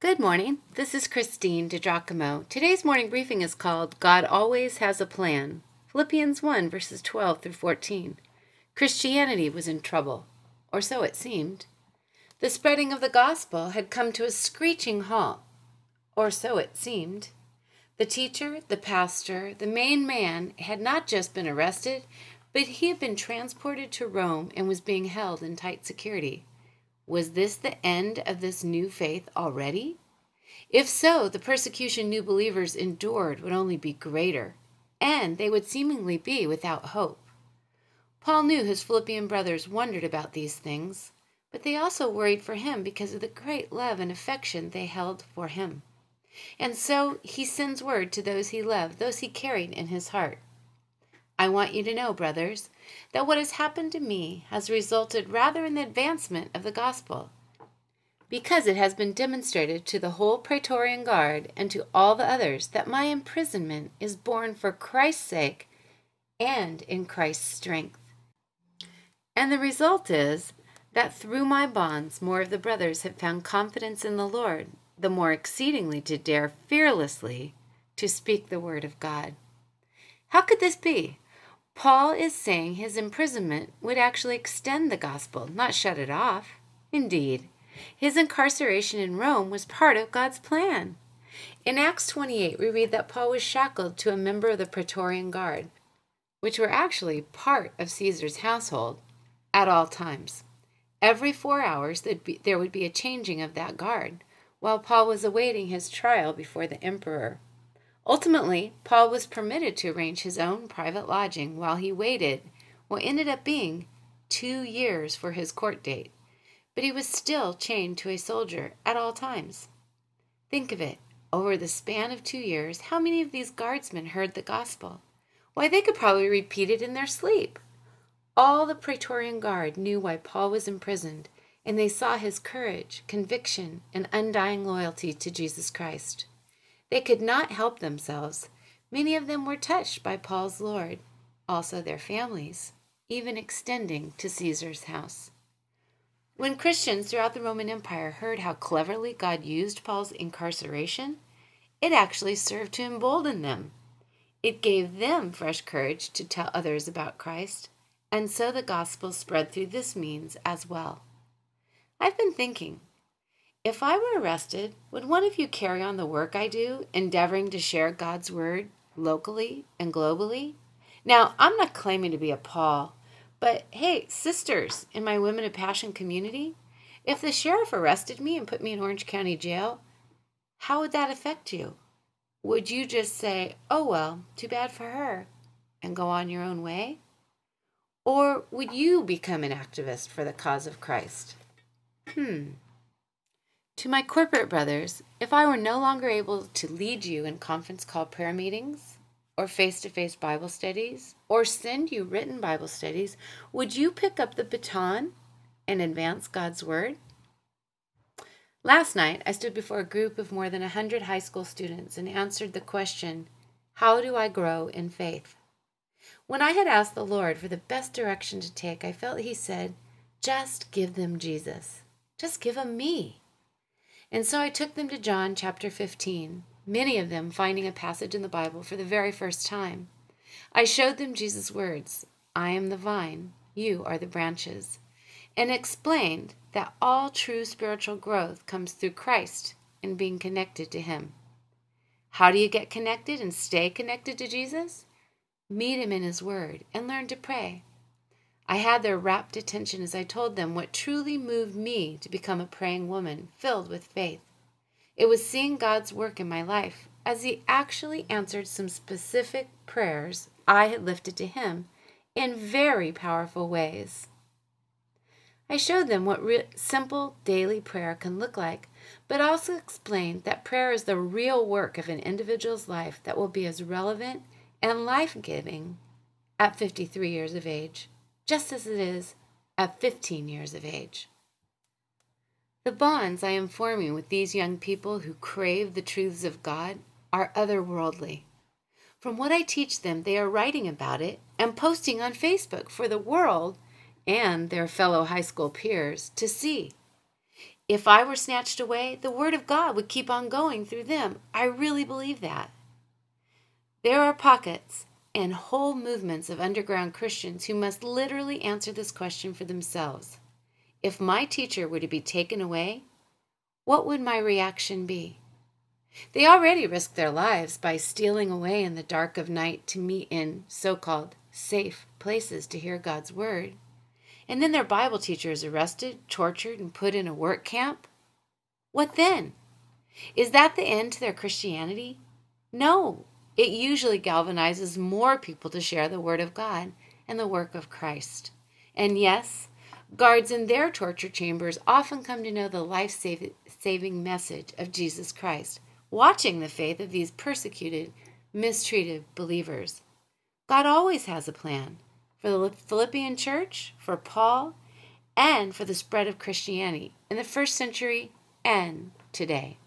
Good morning. This is Christine DiGiacomo. Today's morning briefing is called God Always Has a Plan. Philippians 1, verses 12 through 14. Christianity was in trouble, or so it seemed. The spreading of the gospel had come to a screeching halt, or so it seemed. The teacher, the pastor, the main man had not just been arrested, but he had been transported to Rome and was being held in tight security. Was this the end of this new faith already? If so, the persecution new believers endured would only be greater, and they would seemingly be without hope. Paul knew his Philippian brothers wondered about these things, but they also worried for him because of the great love and affection they held for him. And so he sends word to those he loved, those he carried in his heart. I want you to know, brothers, that what has happened to me has resulted rather in the advancement of the gospel, because it has been demonstrated to the whole Praetorian Guard and to all the others that my imprisonment is borne for Christ's sake and in Christ's strength. And the result is that through my bonds more of the brothers have found confidence in the Lord, the more exceedingly to dare fearlessly to speak the word of God. How could this be? Paul is saying his imprisonment would actually extend the gospel, not shut it off. Indeed, his incarceration in Rome was part of God's plan. In Acts 28, we read that Paul was shackled to a member of the Praetorian Guard, which were actually part of Caesar's household, at all times. Every four hours, there would be a changing of that guard, while Paul was awaiting his trial before the emperor. Ultimately, Paul was permitted to arrange his own private lodging while he waited what ended up being two years for his court date, but he was still chained to a soldier at all times. Think of it over the span of two years, how many of these guardsmen heard the gospel? Why, they could probably repeat it in their sleep. All the Praetorian Guard knew why Paul was imprisoned, and they saw his courage, conviction, and undying loyalty to Jesus Christ. They could not help themselves. Many of them were touched by Paul's Lord, also their families, even extending to Caesar's house. When Christians throughout the Roman Empire heard how cleverly God used Paul's incarceration, it actually served to embolden them. It gave them fresh courage to tell others about Christ, and so the gospel spread through this means as well. I've been thinking if I were arrested, would one of you carry on the work I do, endeavoring to share God's word locally and globally? Now, I'm not claiming to be a Paul, but hey, sisters in my Women of Passion community, if the sheriff arrested me and put me in Orange County Jail, how would that affect you? Would you just say, oh, well, too bad for her, and go on your own way? Or would you become an activist for the cause of Christ? Hmm. To my corporate brothers, if I were no longer able to lead you in conference call prayer meetings, or face to face Bible studies, or send you written Bible studies, would you pick up the baton and advance God's Word? Last night, I stood before a group of more than a 100 high school students and answered the question How do I grow in faith? When I had asked the Lord for the best direction to take, I felt He said, Just give them Jesus. Just give them me. And so I took them to John chapter 15, many of them finding a passage in the Bible for the very first time. I showed them Jesus' words I am the vine, you are the branches, and explained that all true spiritual growth comes through Christ and being connected to Him. How do you get connected and stay connected to Jesus? Meet Him in His Word and learn to pray. I had their rapt attention as I told them what truly moved me to become a praying woman filled with faith. It was seeing God's work in my life as He actually answered some specific prayers I had lifted to Him in very powerful ways. I showed them what re- simple daily prayer can look like, but also explained that prayer is the real work of an individual's life that will be as relevant and life giving at 53 years of age just as it is at 15 years of age. The bonds I am forming with these young people who crave the truths of God are otherworldly. From what I teach them, they are writing about it and posting on Facebook for the world and their fellow high school peers to see. if I were snatched away, the Word of God would keep on going through them. I really believe that. There are pockets and whole movements of underground Christians who must literally answer this question for themselves. If my teacher were to be taken away, what would my reaction be? They already risk their lives by stealing away in the dark of night to meet in so called safe places to hear God's word. And then their Bible teacher is arrested, tortured, and put in a work camp? What then? Is that the end to their Christianity? No, it usually galvanizes more people to share the Word of God and the work of Christ. And yes, guards in their torture chambers often come to know the life saving message of Jesus Christ, watching the faith of these persecuted, mistreated believers. God always has a plan for the Philippian church, for Paul, and for the spread of Christianity in the first century and today.